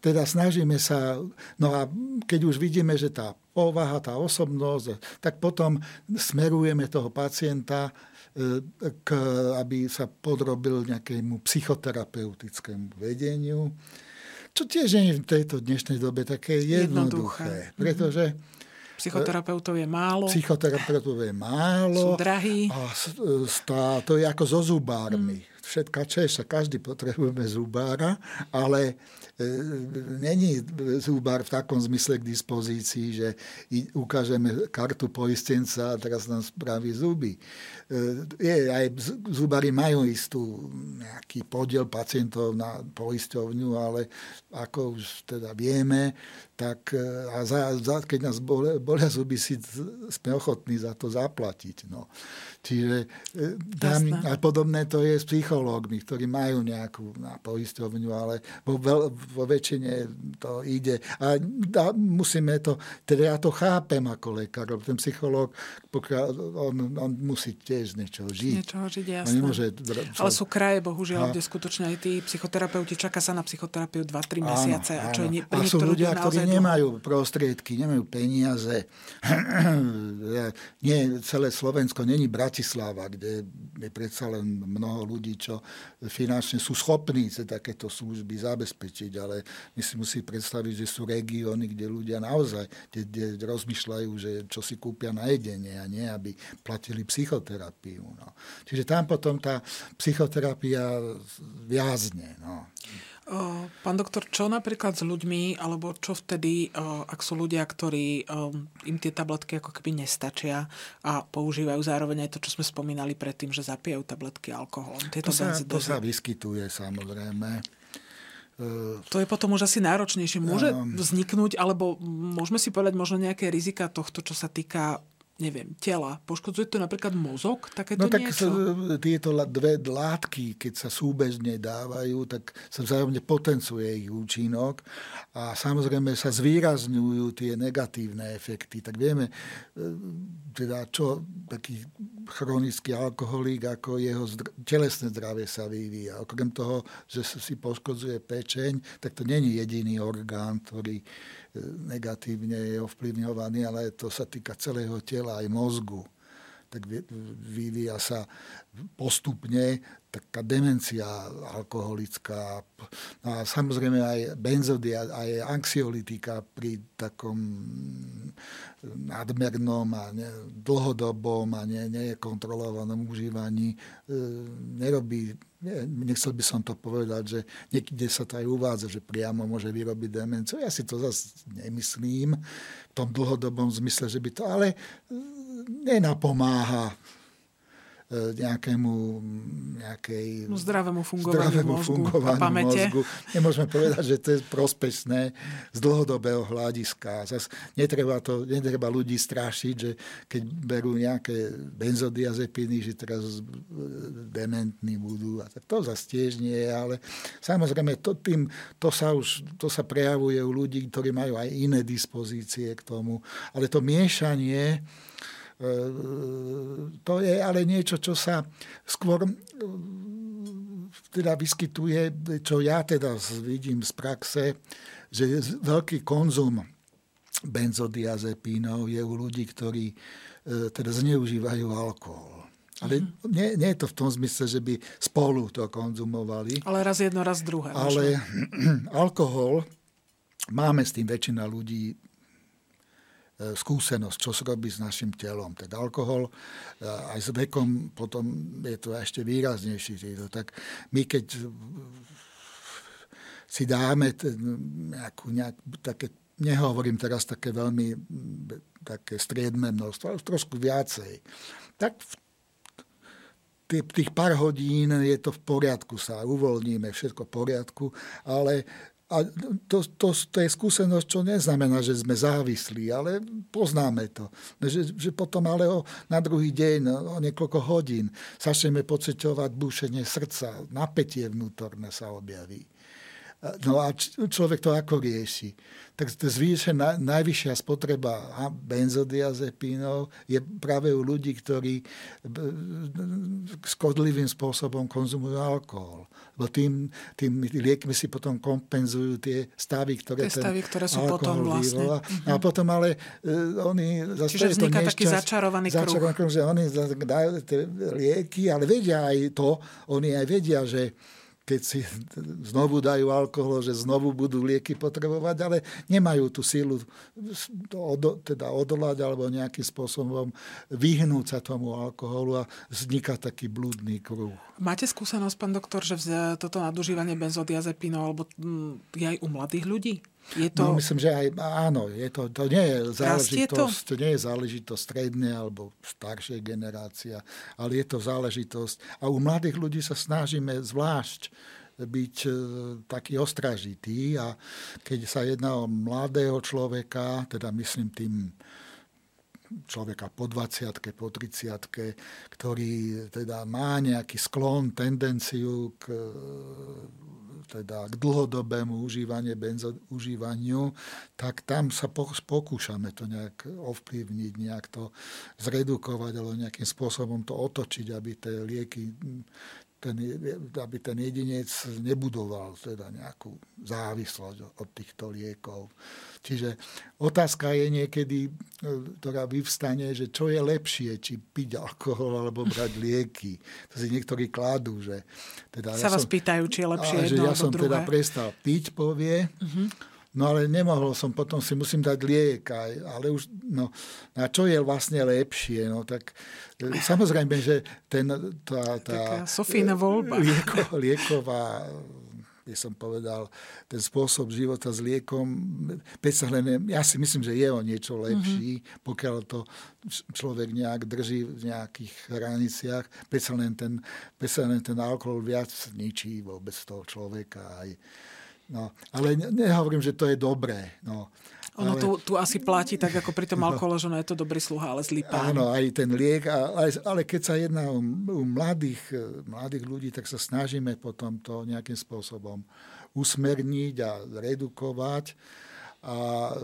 teda snažíme sa, no a keď už vidíme, že tá povaha, tá osobnosť, tak potom smerujeme toho pacienta e, k, aby sa podrobil nejakému psychoterapeutickému vedeniu, čo tiež je v tejto dnešnej dobe také jednoduché, jednoduché. pretože Psychoterapeutov je málo. Psychoterapeutov je málo. Sú drahí. A stá, to je ako so zubármi. Mm. Všetka češa, každý potrebujeme zubára, ale E, není zúbar v takom zmysle k dispozícii, že ukážeme kartu poistenca a teraz nám spraví zuby. E, je, aj zubári majú istú nejaký podiel pacientov na poisťovňu, ale ako už teda vieme, tak e, a za, za, keď nás bolia, bolia zuby, si sme ochotní za to zaplatiť. No. Čiže tam, a podobné to je s psychológmi, ktorí majú nejakú na poisťovňu, ale vo, veľ, vo väčšine to ide. A, a musíme to, teda ja to chápem ako lekár, ten psychológ, pokiaľ on, on musí tiež niečo žiť. Niečoho žiť, jasné. Nemôže, čo... Ale sú kraje, bohužiaľ, a... kde skutočne aj tí psychoterapeuti, čaká sa na psychoterapiu 2-3 mesiace. Áno, a, čo je a sú ľudia, ktorí nemajú prostriedky, nemajú peniaze. Nie, celé Slovensko není Bratislava, kde je predsa len mnoho ľudí, čo finančne sú schopní takéto služby zabezpečiť, ale my si musí predstaviť, že sú regióny, kde ľudia naozaj kde, kde rozmýšľajú, že čo si kúpia na jedenie a nie, aby platili psychoterapiu. No. Čiže tam potom tá psychoterapia viazne. No. Pán doktor, čo napríklad s ľuďmi, alebo čo vtedy, ak sú ľudia, ktorí im tie tabletky ako keby nestačia a používajú zároveň aj to, čo sme spomínali predtým, že zapijajú tabletky alkoholom. Tieto to, sa, to sa vyskytuje samozrejme. To je potom už asi náročnejšie. Môže vzniknúť, alebo môžeme si povedať možno nejaké rizika tohto, čo sa týka neviem, tela. Poškodzuje to napríklad mozog? Takéto no tak niečo? tieto dve látky, keď sa súbežne dávajú, tak sa vzájomne potencuje ich účinok a samozrejme sa zvýrazňujú tie negatívne efekty. Tak vieme, e, teda čo taký chronický alkoholík, ako jeho zdr- telesné zdravie sa vyvíja. Okrem toho, že si poškodzuje pečeň, tak to není jediný orgán, ktorý negatívne je ovplyvňovaný, ale to sa týka celého tela, aj mozgu. Tak vyvíja sa postupne taká demencia alkoholická. A samozrejme aj benzodia, aj anxiolitika pri takom nadmernom a ne, dlhodobom a ne, nekontrolovanom užívaní e, nerobí nechcel by som to povedať, že niekde sa to aj uvádza, že priamo môže vyrobiť demenciu. Ja si to zase nemyslím v tom dlhodobom zmysle, že by to, ale e, nenapomáha nejakému nejakej... No, zdravému fungovaniu zdravému mozgu fungovaniu pamäte. mozgu. Nemôžeme povedať, že to je prospešné z dlhodobého hľadiska. Zas netreba, to, netreba ľudí strašiť, že keď berú nejaké benzodiazepiny, že teraz dementní budú. A to zase tiež nie je, ale samozrejme to, tým, to, sa už, to sa prejavuje u ľudí, ktorí majú aj iné dispozície k tomu. Ale to miešanie E, to je ale niečo, čo sa skôr e, teda vyskytuje, čo ja teda vidím z praxe, že veľký konzum benzodiazepínov je u ľudí, ktorí e, teda zneužívajú alkohol. Ale mm. nie, nie je to v tom zmysle, že by spolu to konzumovali. Ale raz jedno, raz druhé. Ale alkohol, máme s tým väčšina ľudí E, skúsenosť, čo sa robí s našim telom. Tak alkohol aj s vekom potom je to ešte výraznejší. Tak my keď si dáme nejakú, nejak, také, nehovorím teraz také veľmi také striedme množstvo, ale trošku viacej, tak v tých pár hodín je to v poriadku, sa uvoľníme, všetko v poriadku, ale a to, to, to je skúsenosť, čo neznamená, že sme závislí, ale poznáme to. Že, že potom ale o, na druhý deň, o niekoľko hodín, začneme pocitovať búšenie srdca, napätie vnútorné sa objaví. No a človek to ako rieši? Tak zvýšená, najvyššia spotreba benzodiazepínov je práve u ľudí, ktorí škodlivým spôsobom konzumujú alkohol. Lebo tým, tým liekmi si potom kompenzujú tie stavy, ktoré, tie stavy, ktoré sú potom vlastne. Vývola. Uh-huh. A potom ale uh, oni... Zase Čiže vzniká taký začarovaný kruh. Začarovaný kruh, že oni dajú tie lieky, ale vedia aj to, oni aj vedia, že keď si znovu dajú alkohol, že znovu budú lieky potrebovať, ale nemajú tú sílu teda odolať alebo nejakým spôsobom vyhnúť sa tomu alkoholu a vzniká taký blúdny kruh. Máte skúsenosť, pán doktor, že toto nadužívanie benzodiazepínov alebo mm, je aj u mladých ľudí? Je to... No, myslím, že aj áno, je to, to nie je záležitosť, to? nie je záležitosť strednej alebo staršej generácia, ale je to záležitosť. A u mladých ľudí sa snažíme zvlášť byť e, taký ostražitý a keď sa jedná o mladého človeka, teda myslím tým človeka po 20 po 30 ktorý teda má nejaký sklon, tendenciu k teda k dlhodobému užívaniu, benzo, užívaniu, tak tam sa pokúšame to nejak ovplyvniť, nejak to zredukovať alebo nejakým spôsobom to otočiť, aby tie lieky ten, aby ten jedinec nebudoval teda nejakú závislosť od týchto liekov. Čiže otázka je niekedy, e, ktorá vyvstane, že čo je lepšie, či piť alkohol alebo brať lieky. To si niektorí kladú, že... Teda Sa ja vás som, pýtajú, či je lepšie jedno že ja som teda druhé. teda prestal piť, povie, uh-huh. No ale nemohol som, potom si musím dať liek, ale už, no, a čo je vlastne lepšie, no tak e, samozrejme, že ten, tá, tá Sofína voľba. Lieko, lieková by som povedal, ten spôsob života s liekom, len, ja si myslím, že je o niečo lepší, mm-hmm. pokiaľ to človek nejak drží v nejakých hraniciach, predsa len ten, len ten alkohol viac ničí vôbec toho človeka aj, No, ale nehovorím, že to je dobré. No. Ono ale... tu, tu asi platí tak, ako pri tom no. alkohole, že no je to dobrý sluha, ale zlý pán. Áno, aj ten liek, ale, ale keď sa jedná o, o mladých, mladých ľudí, tak sa snažíme potom to nejakým spôsobom usmerniť a redukovať. A e,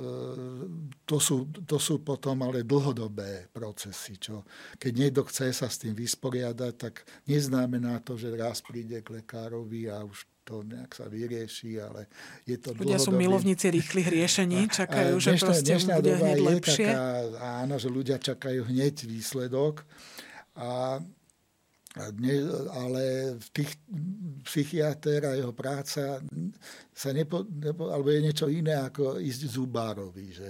to sú, to sú potom ale dlhodobé procesy, čo keď niekto chce sa s tým vysporiadať, tak neznamená to, že raz príde k lekárovi a už to nejak sa vyrieši, ale je to Ľudia sú milovníci rýchlych riešení, čakajú, že dnešná, proste dnešná bude hneď je lepšie. Taká, áno, že ľudia čakajú hneď výsledok. A dne, ale v tých psychiatr a jeho práca sa nepo, nepo, alebo je niečo iné ako ísť zubárovi, že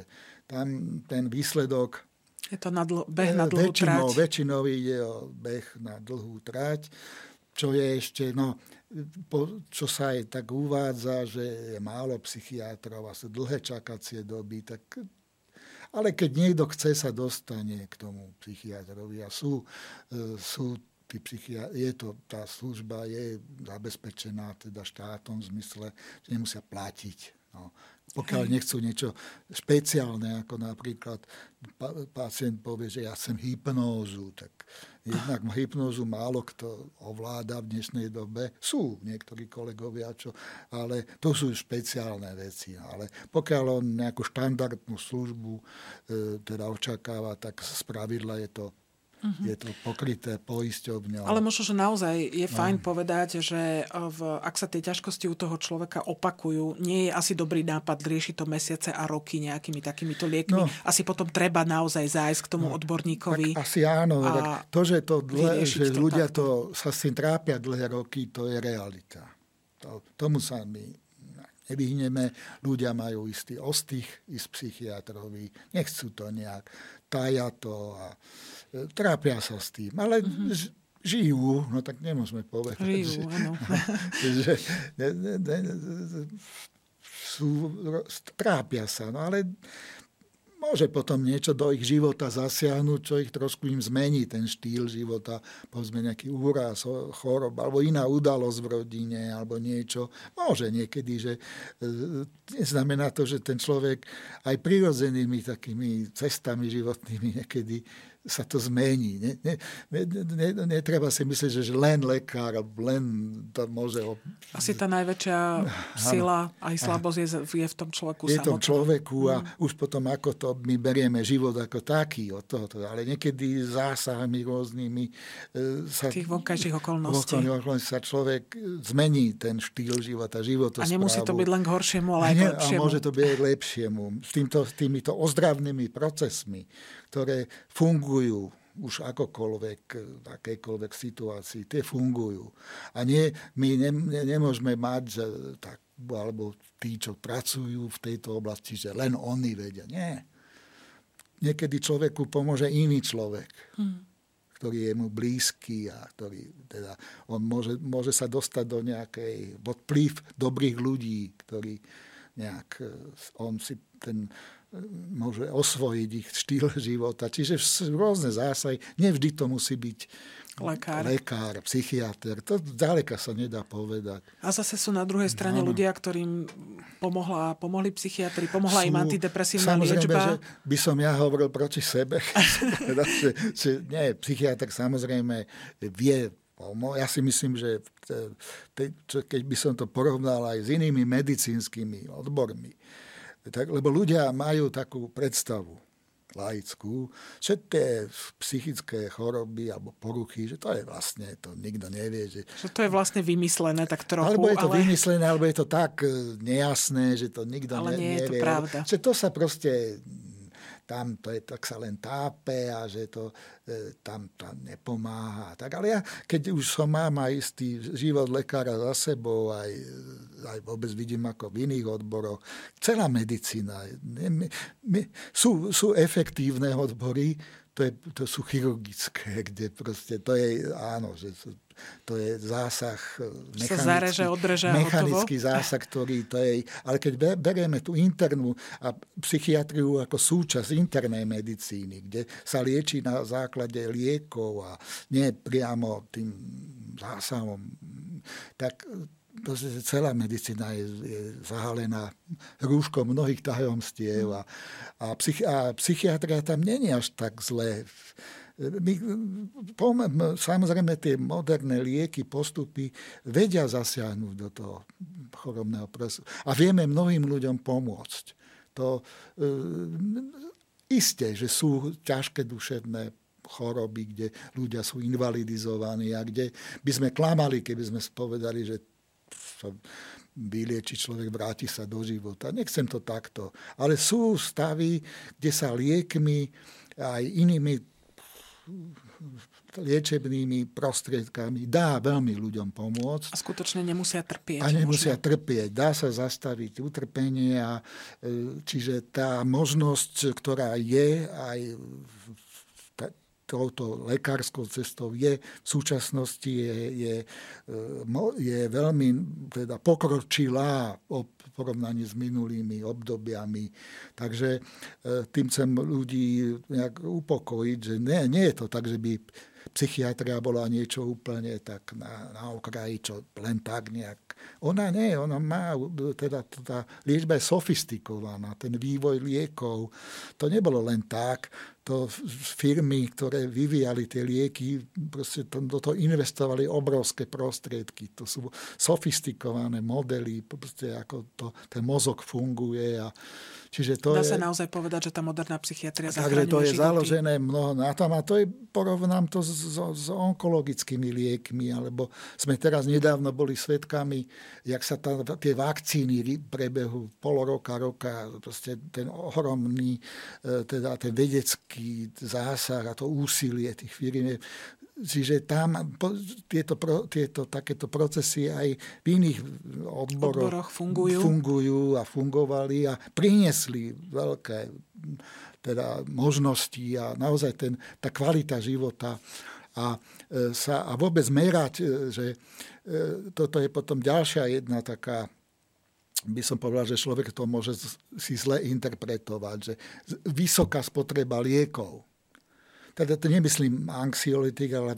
tam ten výsledok je to na dl- beh na dlhú väčšinou, trať. Väčšinou ide o beh na dlhú trať, čo je ešte, no, po, čo sa aj tak uvádza, že je málo psychiatrov a sú dlhé čakacie doby, tak ale keď niekto chce, sa dostane k tomu psychiatrovi a sú, e, sú tí psychia- je to, tá služba je zabezpečená teda štátom v zmysle, že nemusia platiť. No. Pokiaľ nechcú niečo špeciálne, ako napríklad pacient povie, že ja chcem hypnózu, tak jednak hypnózu málo kto ovláda v dnešnej dobe. Sú niektorí kolegovia, čo, ale to sú špeciálne veci. Ale pokiaľ on nejakú štandardnú službu e, teda očakáva, tak z pravidla je to Uh-huh. Je to pokryté poisťovňou. Ale možno, že naozaj je fajn no. povedať, že v, ak sa tie ťažkosti u toho človeka opakujú, nie je asi dobrý nápad riešiť to mesiace a roky nejakými takýmito liekmi. No. Asi potom treba naozaj zájsť k tomu no. odborníkovi. Tak asi áno. Tak to, že, to dlhé, že to ľudia to, sa s tým trápia dlhé roky, to je realita. To, tomu sa my nevyhneme. Ľudia majú istý ostých ísť psychiatrovi, nechcú to nejak, tája to a trápia sa s tým, ale mm-hmm. žijú, no tak nemôžeme povedať. Žijú, áno. že ne, ne, ne, sú, trápia sa, no ale môže potom niečo do ich života zasiahnuť, čo ich trošku im zmení, ten štýl života, povedzme nejaký úraz, chorob, alebo iná udalosť v rodine, alebo niečo. Môže niekedy, že e, znamená to, že ten človek aj prirodzenými takými cestami životnými niekedy sa to zmení. Ne, ne, ne, ne, netreba si myslieť, že len lekár, len to môže... Asi tá najväčšia sila aj slabosť je, je v tom človeku Je v tom človeku a mm. už potom ako to my berieme život ako taký od toho. Ale niekedy zásahmi rôznymi e, sa... Tých vonkajších okolností. okolností sa človek zmení ten štýl života, život. A nemusí to byť len k horšiemu, ale aj k lepšiemu. A môže to byť aj lepšiemu. S týmto, týmito ozdravnými procesmi, ktoré fungujú už akokoľvek, v akejkoľvek situácii, tie fungujú. A nie, my ne, ne, nemôžeme mať, že tak, alebo tí, čo pracujú v tejto oblasti, že len oni vedia. Nie. Niekedy človeku pomôže iný človek, hmm. ktorý je mu blízky a ktorý teda, on môže, môže sa dostať do nejakej, pod vplyv dobrých ľudí, ktorí nejak, on si ten môže osvojiť ich štýl života. Čiže rôzne zásahy. Nevždy to musí byť lekár, lekár psychiatr. To ďaleka sa nedá povedať. A zase sú na druhej strane ano. ľudia, ktorým pomohla, pomohli psychiatri, pomohla sú, im antidepresívna samozrejme, liečba. Že by som ja hovoril proti sebe. že, nie, psychiatr samozrejme vie ja si myslím, že keď by som to porovnal aj s inými medicínskymi odbormi, tak, lebo ľudia majú takú predstavu laickú, že tie psychické choroby alebo poruchy, že to je vlastne, to nikto nevie. Že, že to je vlastne vymyslené tak trochu. Alebo je to ale... vymyslené, alebo je to tak e, nejasné, že to nikto ale ne, nie nevie. je to pravda. Že to sa proste tam to je, tak sa len tápe a že to e, tam, tam nepomáha. Tak, ale ja, keď už som mám aj istý život lekára za sebou, aj, aj vôbec vidím ako v iných odboroch, celá medicína, ne, my, my, sú, sú efektívne odbory, to, je, to sú chirurgické, kde proste to je, áno, že to je zásah mechanický, sa zareže, odreže mechanický hotovo. zásah, ktorý to je, ale keď berieme tú internú a psychiatriu ako súčasť internej medicíny, kde sa lieči na základe liekov a nie priamo tým zásahom, tak celá medicína je, je zahalená rúškom mnohých tajomstiev a, a, psych, a psychiatria tam není až tak zlé. My, samozrejme tie moderné lieky, postupy vedia zasiahnuť do toho chorobného procesu. A vieme mnohým ľuďom pomôcť. To e, isté, že sú ťažké duševné choroby, kde ľudia sú invalidizovaní a kde by sme klamali, keby sme spovedali, že sa vylieči človek, vráti sa do života. Nechcem to takto. Ale sú stavy, kde sa liekmi aj inými liečebnými prostriedkami dá veľmi ľuďom pomôcť. A skutočne nemusia trpieť. A nemusia možno. trpieť. Dá sa zastaviť utrpenie a e, čiže tá možnosť, ktorá je aj touto lekárskou cestou je v súčasnosti je, je, e, je veľmi teda pokročilá v porovnaní s minulými obdobiami. Takže e, tým chcem ľudí nejak upokojiť, že nie, nie je to tak, že by psychiatria bola niečo úplne tak na, na okraji, čo len tak nejak. Ona nie, ona má, teda tá liečba je sofistikovaná, ten vývoj liekov. To nebolo len tak, to firmy, ktoré vyvíjali tie lieky, proste to, do toho investovali obrovské prostriedky. To sú sofistikované modely, proste ako to, ten mozog funguje a Čiže to Dá je, sa naozaj povedať, že tá moderná psychiatria Takže to je založené mnoho na tom a to je, porovnám to s, s, onkologickými liekmi, alebo sme teraz nedávno boli svetkami, jak sa tá, tie vakcíny prebehu pol roka, roka, proste ten ohromný, e, teda ten vedecký zásah a to úsilie tých firm Čiže tam tieto, tieto takéto procesy aj v iných odboroch, odboroch fungujú. fungujú a fungovali a priniesli veľké teda možnosti a naozaj ten, tá kvalita života a, e, sa, a vôbec merať, e, že e, toto je potom ďalšia jedna taká by som povedal, že človek to môže si zle interpretovať, že vysoká spotreba liekov teda to nemyslím anxiolitik, ale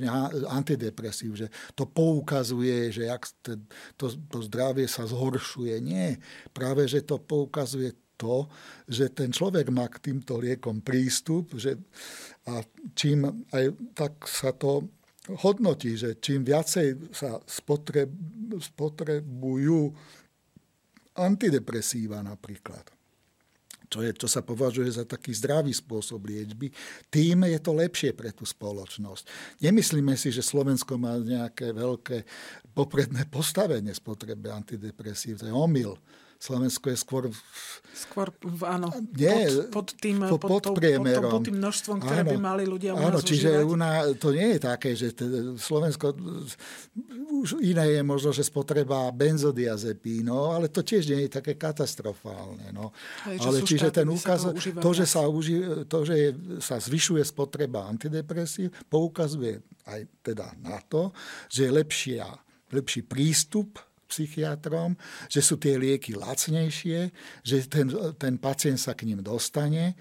antidepresív, že to poukazuje, že jak to, to zdravie sa zhoršuje. Nie, práve, že to poukazuje to, že ten človek má k týmto liekom prístup že, a čím aj tak sa to hodnotí, že čím viacej sa spotreb, spotrebujú antidepresíva napríklad, čo, je, čo sa považuje za taký zdravý spôsob liečby, tým je to lepšie pre tú spoločnosť. Nemyslíme si, že Slovensko má nejaké veľké popredné postavenie spotrebe antidepresív. To je omyl. Slovensko je skôr... Skôr, áno, nie, pod, pod, tým, pod, pod, pod, priemerom. Pod, pod tým množstvom, ktoré áno, by mali ľudia u áno, čiže u nás, to nie je také, že teda Slovensko, už iné je možno, že spotreba benzodiazepínov, ale to tiež nie je také katastrofálne. No. Aj, ale čiže ten úkaz, to, to, že, sa, uži, to, že je, sa zvyšuje spotreba antidepresív, poukazuje aj teda na to, že je lepšia, lepší prístup psychiatrom, že sú tie lieky lacnejšie, že ten, ten pacient sa k ním dostane e,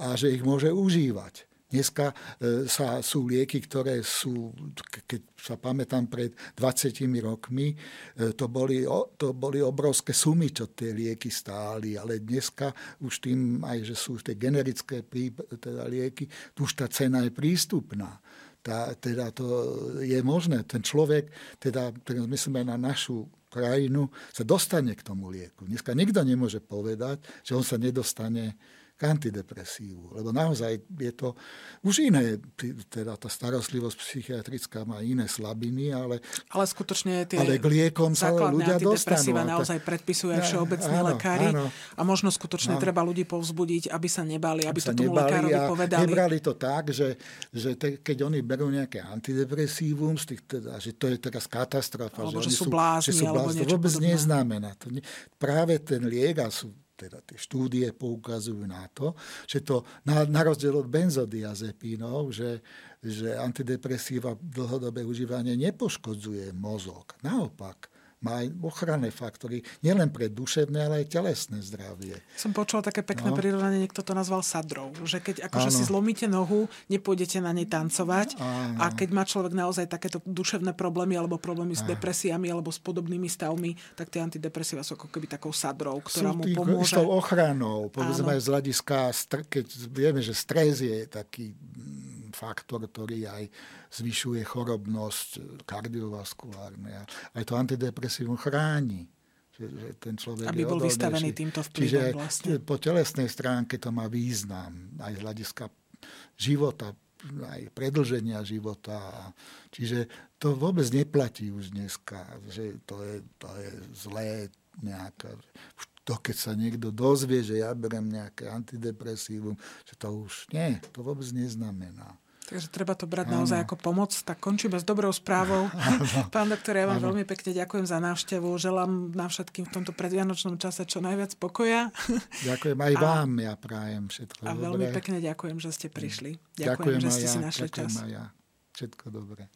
a že ich môže užívať. Dneska e, sa, sú lieky, ktoré sú, keď sa pamätám, pred 20 rokmi, e, to boli, to boli obrovské sumy, čo tie lieky stáli, ale dneska už tým, aj že sú tie generické teda lieky, už tá cena je prístupná tá, teda to je možné. Ten človek, teda, teraz myslíme na našu krajinu, sa dostane k tomu lieku. Dneska nikto nemôže povedať, že on sa nedostane k antidepresívu. Lebo naozaj je to už iné, teda tá starostlivosť psychiatrická má iné slabiny, ale, ale skutočne tie ale k liekom sa ľudia dostanú. naozaj predpisuje aj všeobecní áno, lekári áno. a možno skutočne áno. treba ľudí povzbudiť, aby sa nebali, aby, aby to tomu lekárovi povedali. Nebrali to tak, že, že te, keď oni berú nejaké antidepresívum, z tých, teda, že to je teraz katastrofa. Alebo že, že sú blázni, že sú blázni. Alebo vôbec podobné. neznamená. To, práve ten liek a sú teda tie štúdie poukazujú na to, že to na, na rozdiel od benzodiazepínov, že, že antidepresíva dlhodobé užívanie nepoškodzuje mozog. Naopak, má aj ochranné faktory, nielen pre duševné, ale aj telesné zdravie. Som počula také pekné no. prirovnanie, niekto to nazval sadrou, že keď akože si zlomíte nohu, nepôjdete na nej tancovať Áno. a keď má človek naozaj takéto duševné problémy alebo problémy s Áno. depresiami alebo s podobnými stavmi, tak tie antidepresíva sú ako keby takou sadrou, ktorá sú mu pomôže. S tou ochranou, povedzme aj z hľadiska, keď vieme, že stres je taký faktor, ktorý aj zvyšuje chorobnosť kardiovaskulárne. Aj to antidepresívum chráni. Že, že ten človek Aby bol vystavený týmto vplyvom Čiže vlastne. po telesnej stránke to má význam. Aj z hľadiska života, aj predlženia života. Čiže to vôbec neplatí už dneska, že to je, to je zlé nejaká to keď sa niekto dozvie, že ja berem nejaké antidepresívum, že to už nie, to vôbec neznamená. Takže treba to brať ano. naozaj ako pomoc. Tak končíme s dobrou správou. Pán doktor, ja vám ano. veľmi pekne ďakujem za návštevu. Želám nám všetkým v tomto predvianočnom čase čo najviac pokoja. Ďakujem aj a, vám, ja prajem všetko A dobré. veľmi pekne ďakujem, že ste prišli. Ďakujem, ďakujem že ste ja, si našli čas. ja. Všetko dobré.